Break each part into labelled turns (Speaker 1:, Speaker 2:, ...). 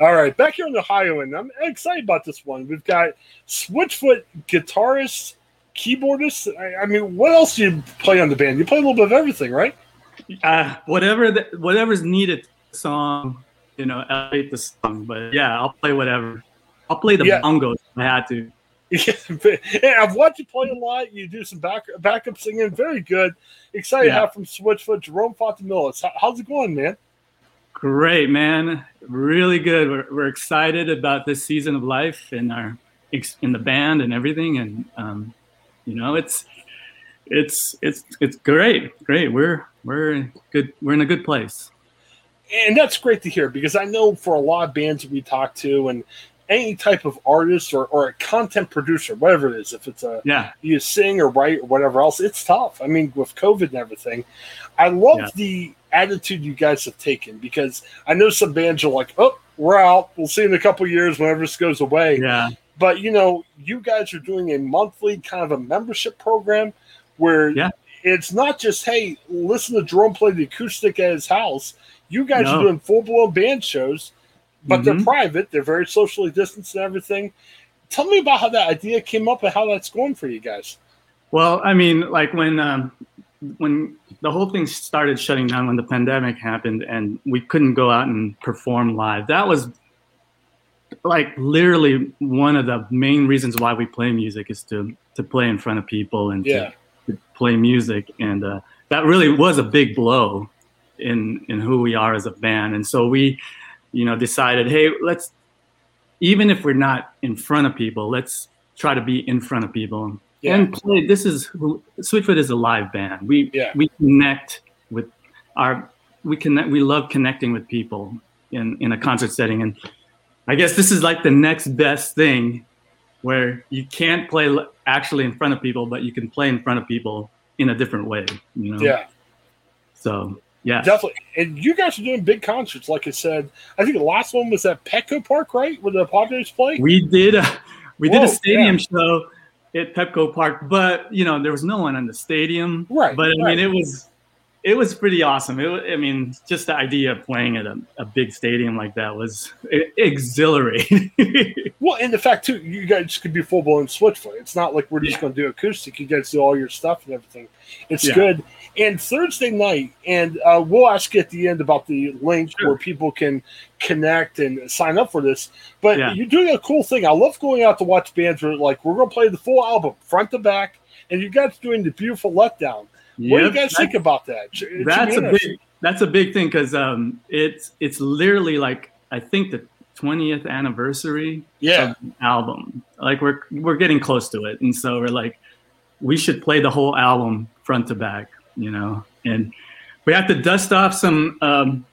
Speaker 1: All right, back here in Ohio, and I'm excited about this one. We've got Switchfoot guitarist, keyboardist. I, I mean, what else do you play on the band? You play a little bit of everything, right?
Speaker 2: Uh, whatever, the, whatever's needed. Song, you know, elevate the song. But yeah, I'll play whatever. I'll play the
Speaker 1: Yeah.
Speaker 2: bongos if I had to.
Speaker 1: Yeah, I've watched you play a lot. You do some back backup singing, very good. Excited to have from Switchfoot, Jerome Fontamillas. How, how's it going, man?
Speaker 2: Great, man. Really good. We're, we're excited about this season of life in our in the band and everything. And um, you know, it's it's it's it's great. Great. We're we're good. We're in a good place.
Speaker 1: and that's great to hear because I know for a lot of bands we talk to and any type of artist or, or a content producer, whatever it is, if it's a
Speaker 2: Yeah.
Speaker 1: you sing or write or whatever else, it's tough. I mean, with COVID and everything, I love
Speaker 2: Yeah.
Speaker 1: the attitude you guys have taken because I know some bands are like, oh, we're out. We'll see in a couple years whenever this goes away.
Speaker 2: Yeah.
Speaker 1: But you know, you guys are doing a monthly kind of a membership program where
Speaker 2: Yeah.
Speaker 1: it's not just hey, listen to Jerome play the acoustic at his house. You guys are doing full blown band shows, but they're
Speaker 2: Mhm.
Speaker 1: private. They're very socially distanced and everything. Tell me about how that idea came up and how that's going for you guys.
Speaker 2: Well, I mean, like when um, when the whole thing started shutting down when the pandemic happened and we couldn't go out and perform live. That was like literally one of the main reasons why we play music is to to play in front of people and
Speaker 1: Yeah.
Speaker 2: to, to play music and uh, that really was a big blow in in who we are as a band and so we you know decided hey let's even if we're not in front of people let's try to be in front of people
Speaker 1: Yeah.
Speaker 2: and play this is Switchfoot is a live band we
Speaker 1: Yeah.
Speaker 2: we connect with our we connect we love connecting with people in in a concert setting and i guess this is like the next best thing where you can't play actually in front of people but you can play in front of people in a different way you know
Speaker 1: Yeah.
Speaker 2: so yeah
Speaker 1: Definitely. And you guys are doing big concerts, like I said. I think the last one was at Petco Park, right? Where the Padres play?
Speaker 2: we did a, we did a stadium show at Petco Park, but you know there was no one in the stadium.
Speaker 1: Right,
Speaker 2: But I
Speaker 1: right.
Speaker 2: mean, it was it was pretty awesome. It, I mean, just the idea of playing at a, a big stadium like that was exhilarating.
Speaker 1: Well, and the fact too, you guys could be full blown Switchfoot. It's not like we're just
Speaker 2: Yeah.
Speaker 1: going to do acoustic. You guys do all your stuff and everything. It's
Speaker 2: Yeah.
Speaker 1: good. And Thursday night, and uh, we'll ask you at the end about the link
Speaker 2: Sure.
Speaker 1: where people can connect and sign up for this. But
Speaker 2: Yeah.
Speaker 1: you're doing a cool thing. I love going out to watch bands where like we're going to play the full album front to back, and you guys doing the beautiful letdown. What do you guys think about that? It should- it should be
Speaker 2: that's a big that's a big thing because um, it's it's literally like I think the 20th anniversary
Speaker 1: Yeah.
Speaker 2: of the album. Like we're we're getting close to it, and so we're like, we should play the whole album front to back, you know. And we have to dust off some um,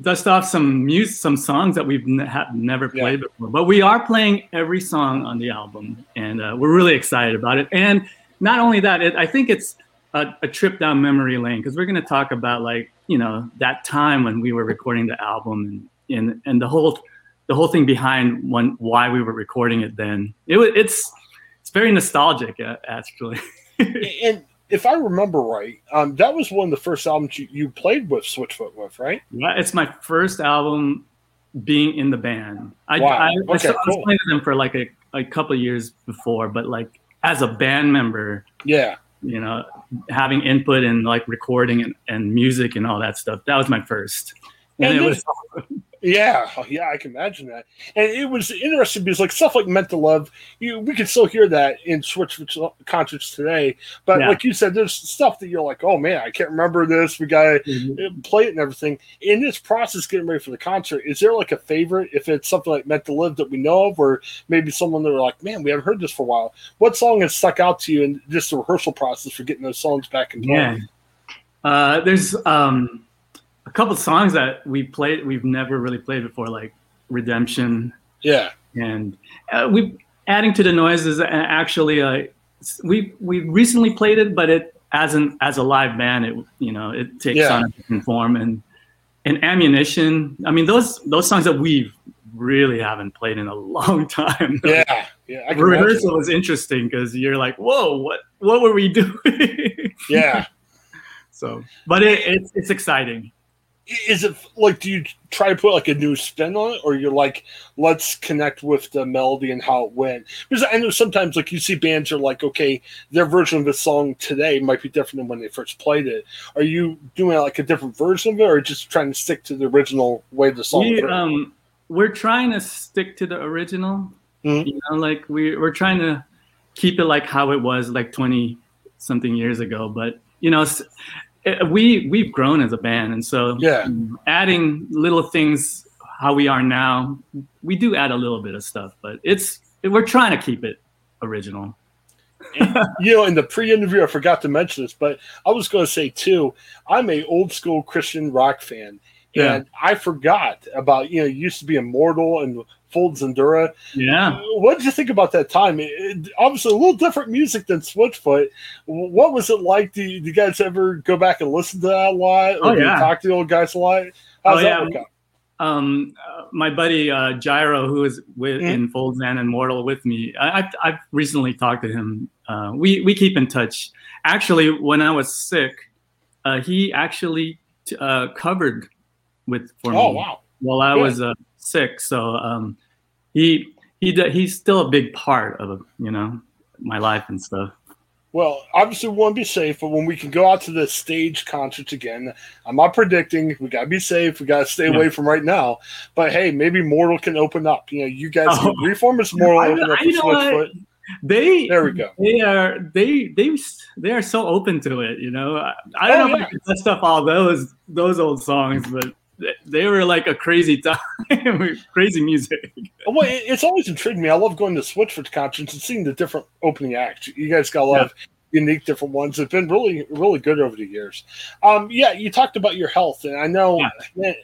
Speaker 2: dust off some music, some songs that we've ne- never
Speaker 1: Yeah.
Speaker 2: played before. But we are playing every song on the album, and uh, we're really excited about it. And not only that, it, I think it's a, a trip down memory lane because we're going to talk about like you know that time when we were recording the album and and and the whole the whole thing behind one why we were recording it then. It was it's it's very nostalgic uh, actually.
Speaker 1: and if I remember right, um, that was one of the first albums you, you played with Switchfoot with, right?
Speaker 2: Yeah, it's my first album being in the band. I,
Speaker 1: Wow.
Speaker 2: I, I,
Speaker 1: Okay,
Speaker 2: started- I was playing with them for like a, a couple of years before, but like as a band member,
Speaker 1: Yeah.
Speaker 2: You know, having input and like recording and, and music and all that stuff, that was my first. And,
Speaker 1: And
Speaker 2: it was
Speaker 1: Yeah, oh, yeah, I can imagine that. And it was interesting because, like, stuff like "Meant to Live," you we can still hear that in Switch concerts today. But
Speaker 2: Yeah.
Speaker 1: like you said, there's stuff that you're like, "Oh man, I can't remember this." We got to
Speaker 2: Mhm.
Speaker 1: play it and everything. In this process, getting ready for the concert, is there like a favorite? If it's something like "Meant to Live" that we know of, or maybe someone that were like, "Man, we haven't heard this for a while." What song has stuck out to you in just the rehearsal process for getting those songs back in
Speaker 2: Yeah. Uh, there's um, a couple songs that we played, we've never really played before, like Redemption.
Speaker 1: Yeah,
Speaker 2: and uh, we adding to the noise is actually uh, we we recently played it but it as an as a live band it you know it takes
Speaker 1: Yeah.
Speaker 2: on a different form. And and ammunition i mean those those songs that we really haven't played in a long time.
Speaker 1: Yeah, yeah. I
Speaker 2: the
Speaker 1: imagine.
Speaker 2: Rehearsal was interesting because you're like whoa what what were we doing?
Speaker 1: Yeah.
Speaker 2: so but it, it's it's exciting
Speaker 1: is it like do you try to put like a new spin on it or you're like let's connect with the melody and how it went? Because i know sometimes like you see bands are like okay their version of the song today might be different than when they first played it. Are you doing like a different version of it or just trying to stick to the original way the song
Speaker 2: we, um, we're trying to stick to the original. Mm-hmm. you know like we, we're trying to keep it like how it was like 20 something years ago but you know Uh, we we've grown as a band, and so
Speaker 1: yeah,
Speaker 2: adding little things how we are now, we do add a little bit of stuff, but it's we're trying to keep it original.
Speaker 1: you know, in the pre-interview, I forgot to mention this, but I was going to say too. I'm a old school Christian rock fan, yeah. and I forgot about you know used to be Immortal and Folds and
Speaker 2: Yeah.
Speaker 1: What did you think about that time? It, obviously, a little different music than Switchfoot. What was it like? Do you, do you, guys ever go back and listen to that a lot?
Speaker 2: Or oh, yeah.
Speaker 1: talk to the old guys a lot? How's
Speaker 2: oh,
Speaker 1: that
Speaker 2: yeah. Um, uh, my buddy uh, Jyro, who is with mm-hmm. in Folds and Immortal with me, I, have recently talked to him. Uh, we we keep in touch. Actually, when I was sick, uh, he actually t- uh, covered with for
Speaker 1: oh,
Speaker 2: me.
Speaker 1: wow!
Speaker 2: While I Good. was uh, sick, so um, he he he's still a big part of you know my life and stuff.
Speaker 1: Well, obviously, we want to be safe, but when we can go out to the stage concerts again, I'm not predicting. We got to be safe. We got to stay yeah. away from right now. But hey, maybe Mortal can open up. You know, you guys, oh, Reformers Mortal I, open up I, Switchfoot.
Speaker 2: They
Speaker 1: there we go.
Speaker 2: They are they they they are so open to it. You know, I, I don't oh, know yeah. if I can dust up all those those old songs, but they were like a crazy time, crazy music.
Speaker 1: Well, it's always intrigued me. I love going to Switchfoot concerts and seeing the different opening acts. You guys got a lot yeah. of unique different ones. It's been really, really good over the years. Um, yeah, you talked about your health, and I know yeah. man,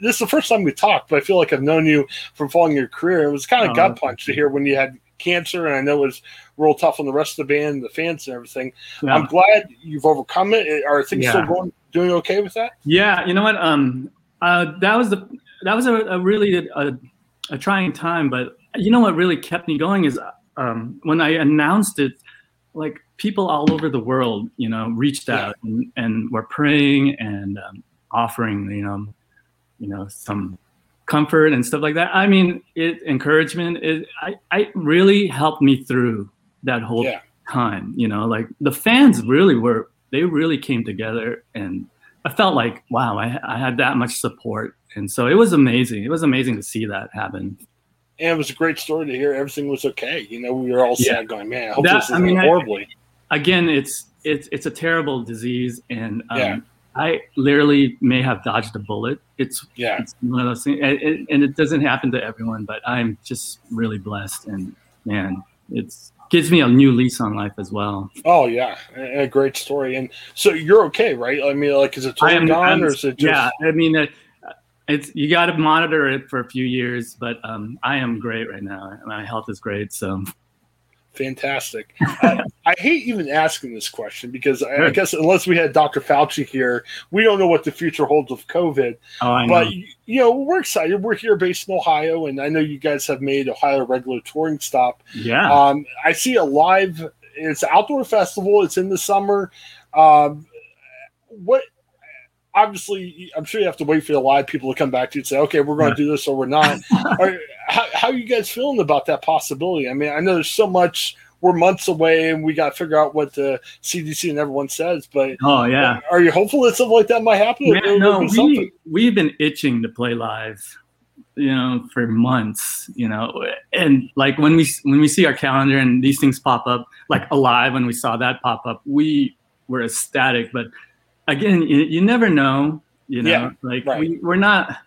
Speaker 1: this is the first time we talked, but I feel like I've known you from following your career. It was kind of oh, gut punch to hear when you had cancer, and I know it was real tough on the rest of the band, the fans, and everything. Yeah. I'm glad you've overcome it. Are things yeah. still going doing okay with that?
Speaker 2: Yeah, you know what? Um, uh, that was the that was a, a really a, a, trying time, but you know what really kept me going is um, when I announced it, like people all over the world, you know, reached out yeah. and, and, were praying and um, offering, you know, you know, some comfort and stuff like that. I mean, it encouragement. It I, I really helped me through that whole yeah. time. You know, like the fans really were. They really came together and I felt like, wow, I, I had that much support. And so it was amazing. It was amazing to see that happen.
Speaker 1: And it was a great story to hear everything was okay. You know, we were all yeah. sad going, man, I hope that, this isn't I mean, horribly.
Speaker 2: I, again, it's it's it's a terrible disease, and um, yeah. I literally may have dodged a bullet. It's
Speaker 1: yeah,
Speaker 2: it's one of those things, and, and it doesn't happen to everyone. But I'm just really blessed, and man, it's gives me a new lease on life as well.
Speaker 1: Oh yeah, a great story. And so you're okay, right? I mean, like, is it totally am, gone, I'm, or is it just?
Speaker 2: Yeah, I mean, it, it's you got to monitor it for a few years, but um, I am great right now. My health is great, so
Speaker 1: Fantastic. I, I, hate even asking this question because I, I, guess unless we had Dr. Fauci here, we don't know what the future holds of COVID.
Speaker 2: Oh,
Speaker 1: but you know, we're excited. We're here based in Ohio, and I know you guys have made Ohio a regular touring stop.
Speaker 2: Yeah.
Speaker 1: Um, I see a live. It's outdoor festival. It's in the summer. Um, what obviously, I'm sure you have to wait for the live people to come back to you and say, okay, we're going to do this or we're not. are, how, how are you guys feeling about that possibility? I mean, I know there's so much. We're months away, and we got to figure out what the CDC and everyone says. But
Speaker 2: oh yeah,
Speaker 1: are you hopeful that something like that might happen?
Speaker 2: Man, no, we we've been itching to play live, you know, for months. You know, and like when we when we see our calendar and these things pop up, like alive when we saw that pop up, we were ecstatic. But again, you, you never know. You know, yeah, like right. we, we're not.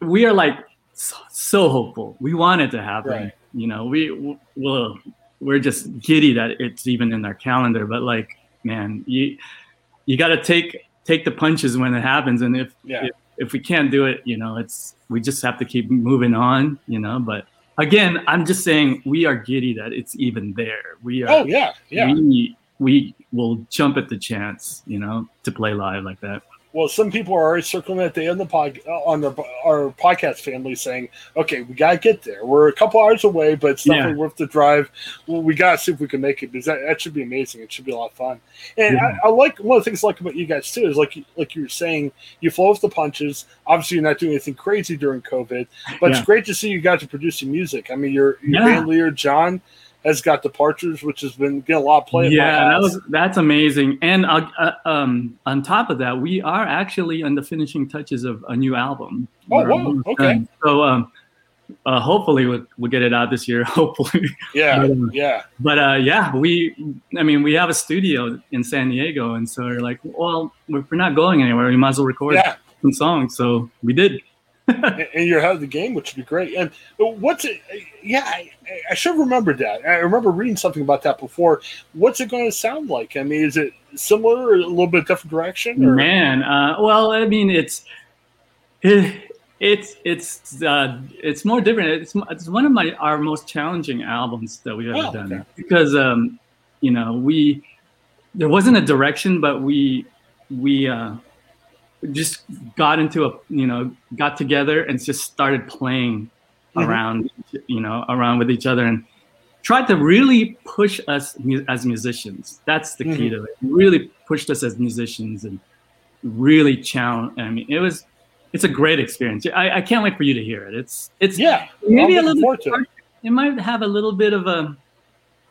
Speaker 2: We are like so, so hopeful. We want it to happen. Right. You know, we will. We're just giddy that it's even in our calendar. But like, man, you you got to take take the punches when it happens. And if,
Speaker 1: yeah.
Speaker 2: if if we can't do it, you know, it's we just have to keep moving on. You know, but again, I'm just saying we are giddy that it's even there. We are.
Speaker 1: Oh yeah, yeah.
Speaker 2: We we will jump at the chance, you know, to play live like that.
Speaker 1: Well, some people are already circling at the end of the pod on the, our podcast family saying, "Okay, we gotta get there. We're a couple hours away, but it's definitely yeah. worth the drive. Well, we gotta see if we can make it because that, that should be amazing. It should be a lot of fun. And yeah. I, I, like one of the things I like about you guys too is like like you were saying, you flow with the punches. Obviously, you're not doing anything crazy during COVID, but yeah. it's great to see you guys are producing music. I mean, your your band leader Jon has got departures, which has been getting a lot of play.
Speaker 2: Yeah, that was that's amazing. And uh, uh, um, on top of that, we are actually on the finishing touches of a new album.
Speaker 1: Oh. Okay.
Speaker 2: So um, uh, hopefully we'll, we'll get it out this year. Hopefully.
Speaker 1: Yeah. but, um, yeah.
Speaker 2: But uh, yeah, we. I mean, we have a studio in San Diego, and so we're like, well, we're not going anywhere. We might as well record yeah. some songs. So we did.
Speaker 1: And you're ahead of the game, which would be great. And what's it? Yeah, I, I should remember that. I remember reading something about that before. What's it going to sound like? I mean, is it similar or a little bit different direction? Or?
Speaker 2: Man, uh, well, I mean, it's it, it's it's uh, it's more different. It's it's one of my our most challenging albums that we've ever oh, done okay. because um, you know we there wasn't a direction, but we we uh, just got into a you know got together and just started playing mm-hmm. around you know around with each other and tried to really push us as musicians that's the key mm-hmm. to it really pushed us as musicians and really challenge i mean it was it's a great experience i, I can't wait for you to hear it it's it's
Speaker 1: yeah
Speaker 2: maybe a little bit it. it might have a little bit of a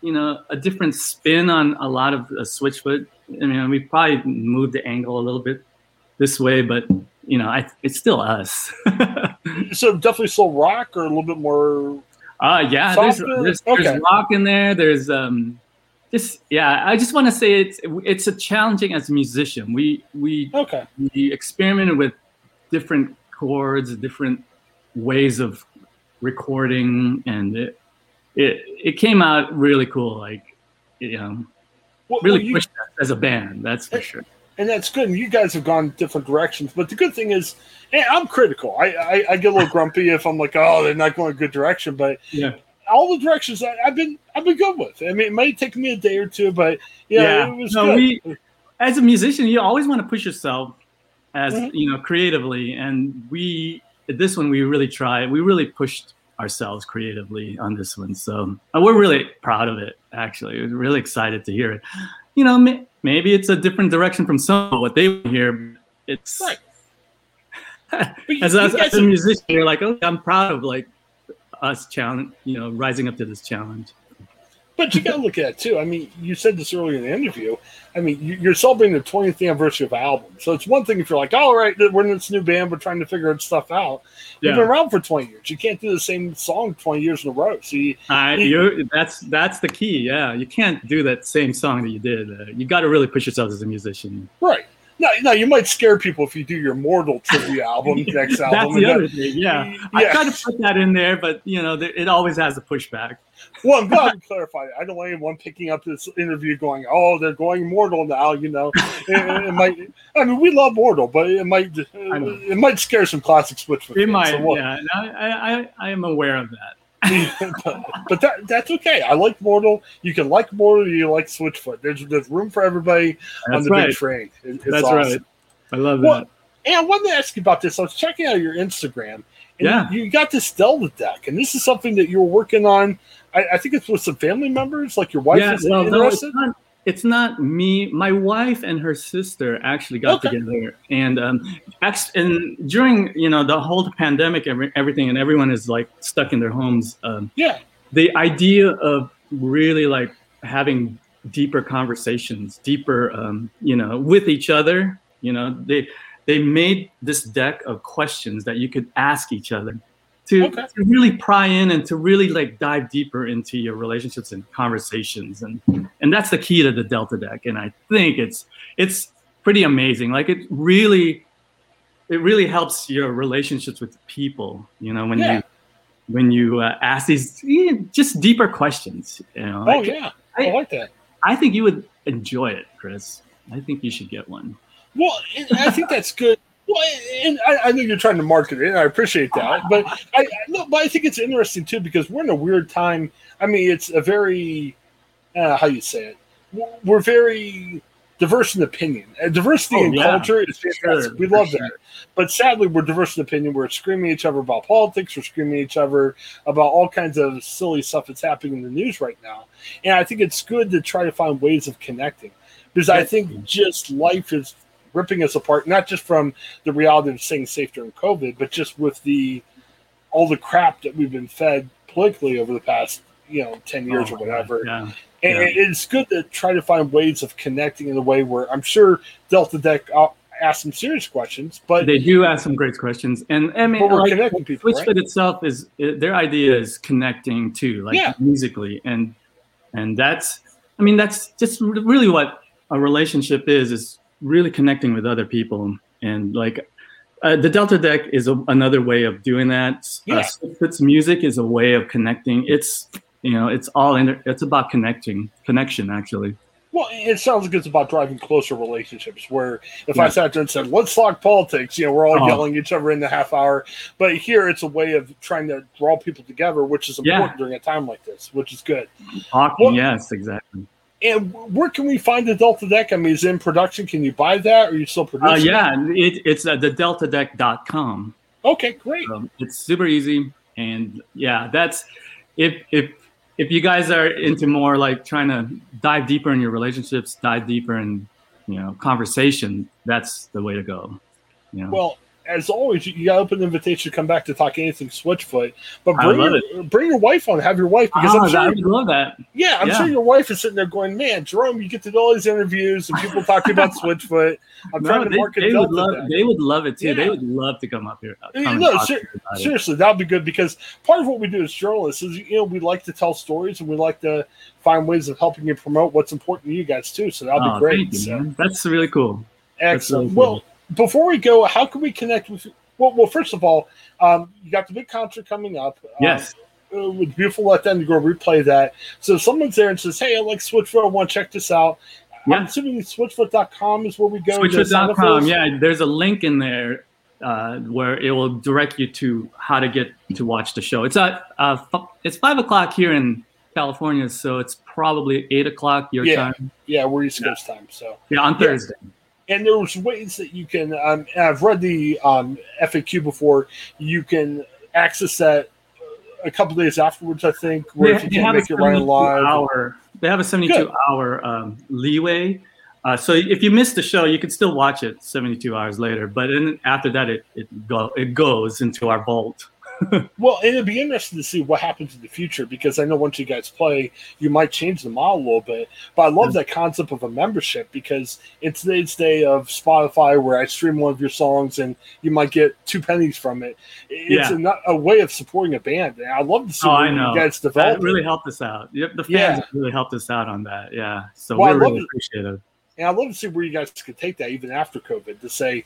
Speaker 2: you know a different spin on a lot of uh, switchfoot i mean we probably moved the angle a little bit this way, but you know, I, it's still us.
Speaker 1: so definitely still rock or a little bit more.
Speaker 2: Uh yeah, there's, there's, okay. there's, rock in there. There's um, just yeah. I just want to say it's it's a challenging as a musician. We we
Speaker 1: okay.
Speaker 2: We experimented with different chords, different ways of recording, and it it it came out really cool. Like you know, well, really well, you, pushed us as a band. That's for sure
Speaker 1: and that's good. And you guys have gone different directions. But the good thing is, I'm critical. I, I, I, get a little grumpy if I'm like, oh, they're not going a good direction. But
Speaker 2: yeah,
Speaker 1: all the directions I, have been I've been good with. I mean, it might take me a day or two, but yeah, yeah. it was no, good. We,
Speaker 2: as a musician, you always want to push yourself as mm-hmm. you know creatively, and we this one we really tried. We really pushed ourselves creatively on this one, so we're really proud of it. Actually, we're really excited to hear it. You know, maybe it's a different direction from some of what they hear. It's right. as, as, as, a musician, you're like, oh, I'm proud of like us challenge, you know, rising up to this challenge.
Speaker 1: But you got to look at it too. I mean, you said this earlier in the interview. I mean, you're celebrating the 20th anniversary of album, so it's one thing if you're like, "All right, we're in this new band, we're trying to figure stuff out." You've been around for 20 years. You can't do the same song 20 years in a row. So you,
Speaker 2: uh, you that's that's the key. Yeah, you can't do that same song that you did. Uh, you got to really push yourself as a musician.
Speaker 1: Right. No, no, you might scare people if you do your Mortal tribute album next album.
Speaker 2: That's the other thing. Yeah. yeah. I try to put that in there, but you know, it always has a pushback.
Speaker 1: Well, I'm glad you clarified. I don't want anyone picking up this interview going, "Oh, they're going Mortal now." You know, it, it, might. I mean, we love Mortal, but it might it might scare some classic Switch.
Speaker 2: It might. So yeah, I, I I am aware of that.
Speaker 1: But, but that that's okay. I like Mortal. You can like Mortal. You like Switchfoot. There's there's room for everybody that's on the right. big train. It,
Speaker 2: that's awesome. right. I love well, that.
Speaker 1: And I wanted to ask you about this. I was checking out your Instagram.
Speaker 2: yeah.
Speaker 1: You, you, got this Delta deck, and this is something that you were working on. I, I think it's with some family members, like your wife. Yeah, is well, interested.
Speaker 2: No, it's not me. My wife and her sister actually got okay. together, and um, and during you know the whole pandemic, every, everything, and everyone is like stuck in their homes. Um,
Speaker 1: yeah,
Speaker 2: the idea of really like having deeper conversations, deeper, um, you know, with each other. You know, they they made this deck of questions that you could ask each other to, okay. to really pry in and to really like dive deeper into your relationships and conversations and and that's the key to the delta deck and i think it's it's pretty amazing. Like it really it really helps your relationships with people you know when yeah. you when you uh, ask these just deeper questions you know
Speaker 1: oh yeah. I, I like that.
Speaker 2: I think you would enjoy it chris. I think you should get one.
Speaker 1: Well i think that's good well, and I, I, know you're trying to market it, and I appreciate that. But I, no, but I think it's interesting too because we're in a weird time. I mean, it's a very uh, how you say it. We're very diverse in opinion. And diversity
Speaker 2: Oh,
Speaker 1: in
Speaker 2: yeah.
Speaker 1: culture is fantastic.
Speaker 2: Sure,
Speaker 1: we love
Speaker 2: sure.
Speaker 1: that. But sadly, we're diverse in opinion. We're screaming at each other about politics. We're screaming at each other about all kinds of silly stuff that's happening in the news right now. And I think it's good to try to find ways of connecting because I think just life is ripping us apart, not just from the reality of staying safe during COVID, but just with the all the crap that we've been fed politically over the past you know ten years
Speaker 2: Oh,
Speaker 1: or whatever.
Speaker 2: Yeah.
Speaker 1: And
Speaker 2: Yeah.
Speaker 1: it's good to try to find ways of connecting in a way where I'm sure Delta Deck uh, asked some serious questions, but
Speaker 2: They do ask some great questions, and I mean,
Speaker 1: but we're
Speaker 2: like,
Speaker 1: connecting people,
Speaker 2: Switchfoot
Speaker 1: right?
Speaker 2: itself is their idea is connecting too, like
Speaker 1: Yeah.
Speaker 2: musically, and and that's I mean that's just really what a relationship is is really connecting with other people and like. Uh, the Delta Deck is a, another way of doing that.
Speaker 1: Yeah.
Speaker 2: Uh, Switchfoot's music is a way of connecting. It's you know it's all in it's about connecting connection actually.
Speaker 1: Well, it sounds like it's about driving closer relationships. Where if I sat there and said, "Let's talk politics," you know, we're all
Speaker 2: Oh.
Speaker 1: yelling at each other in the half hour. But here, it's a way of trying to draw people together, which is
Speaker 2: Yeah.
Speaker 1: important during a time like this, which is good.
Speaker 2: Talking,
Speaker 1: Well-
Speaker 2: yes, exactly.
Speaker 1: And where can we find the Delta Deck? I mean, is it in production? Can you buy that? Or are you still producing?
Speaker 2: Uh, yeah, it, it's uh, the deltadeck.com.
Speaker 1: Okay, great.
Speaker 2: Um, it's super easy, and yeah, that's if if if you guys are into more like trying to dive deeper in your relationships, dive deeper in you know conversation. That's the way to go. You know,
Speaker 1: Well, as always, you got open invitation to come back to talk anything Switchfoot. But bring your, bring your wife on. Have your wife because
Speaker 2: Ah,
Speaker 1: I'm sure
Speaker 2: I would love that.
Speaker 1: Yeah, I'm
Speaker 2: Yeah.
Speaker 1: sure your wife is sitting there going, "Man, Jerome, you get to do all these interviews and people talking about Switchfoot. I'm
Speaker 2: No,
Speaker 1: trying to
Speaker 2: they,
Speaker 1: market
Speaker 2: they would love they would love it too.
Speaker 1: Yeah.
Speaker 2: They would love to come up here. uh, come
Speaker 1: no, ser-
Speaker 2: you.
Speaker 1: Seriously, that'd be good because part of what we do as journalists is, you know, we like to tell stories and we like to find ways of helping you promote what's important to you guys too. So that'd
Speaker 2: Oh,
Speaker 1: be great.
Speaker 2: you,
Speaker 1: So,
Speaker 2: man. That's really cool. That's really
Speaker 1: excellent.
Speaker 2: cool.
Speaker 1: Well, before we go, how can we connect with you? Well, well, first of all, um, you got the big concert coming up. Um,
Speaker 2: Yes.
Speaker 1: would be beautiful let them to go replay that. So if someone's there and says, "Hey, I like Switchfoot. I want to check this out."
Speaker 2: Yeah.
Speaker 1: I'm assuming Switchfoot.com is where we go. to sign up for
Speaker 2: Switchfoot.com. Yeah, there's a link in there uh, where it will direct you to how to get to watch the show. It's at uh, f- it's five o'clock here in California, so it's probably eight o'clock your
Speaker 1: Yeah.
Speaker 2: time.
Speaker 1: Yeah, we're East Coast time. So,
Speaker 2: Yeah, on
Speaker 1: Yeah. And there's ways that you can. Um, I've read the um, FAQ before. You can access that a couple days afterwards. I think where if you can't make it right
Speaker 2: 72
Speaker 1: live.
Speaker 2: hour. They have a 72
Speaker 1: Good.
Speaker 2: hour um, leeway. Uh, so if you missed the show, you can still watch it 72 hours later. But then after that, it it, go, it goes into our vault.
Speaker 1: Well, it'd be interesting to see what happens in the future because I know once you guys play, you might change the model a little bit. But I love mm. that concept of a membership because in today's day of Spotify, where I stream one of your songs and you might get two pennies from it, it's
Speaker 2: Yeah.
Speaker 1: a, a way of supporting a band. And I'd love to see
Speaker 2: Oh, I know.
Speaker 1: you guys
Speaker 2: That
Speaker 1: develop.
Speaker 2: really helped us out. Yep, the fans
Speaker 1: Yeah.
Speaker 2: really helped us out on that. Yeah, so
Speaker 1: Well, I
Speaker 2: we're really
Speaker 1: it. And I'd love to see where you guys could take that even after COVID to say,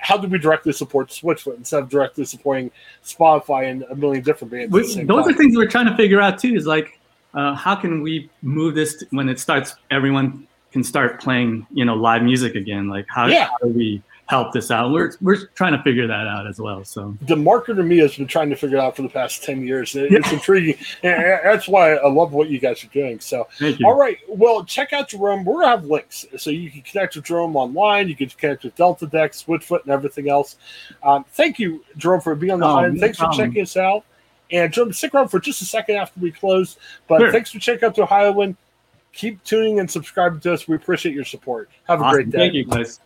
Speaker 1: how do we directly support Switchfoot instead of directly supporting Spotify and a million different bands?
Speaker 2: We-
Speaker 1: at the same
Speaker 2: those
Speaker 1: time?
Speaker 2: are things we're trying to figure out too. Is like, uh, how can we move this to, when it starts? Everyone can start playing, you know, live music again. Like, how,
Speaker 1: Yeah.
Speaker 2: how do we help this out? We're we're trying to figure that out as well. So
Speaker 1: the marketer me has been trying to figure it out for the past 10 years. It- It's intriguing. And that's why I love what you guys are doing. So,
Speaker 2: thank you.
Speaker 1: all right. Well, check out Jerome. We're to have links. So you can connect with Jerome online. You can connect with Delta Deck, Switchfoot, and everything else. Um, thank you, Jerome, for being on the
Speaker 2: Oh,
Speaker 1: line. Thanks
Speaker 2: problem.
Speaker 1: for checking us out. And Jerome, stick around for just a second after we close. But
Speaker 2: Sure.
Speaker 1: thanks for checking out the Ohioan. Keep tuning and subscribing to us. We appreciate your support. Have a
Speaker 2: Awesome.
Speaker 1: great day.
Speaker 2: Thank you, guys.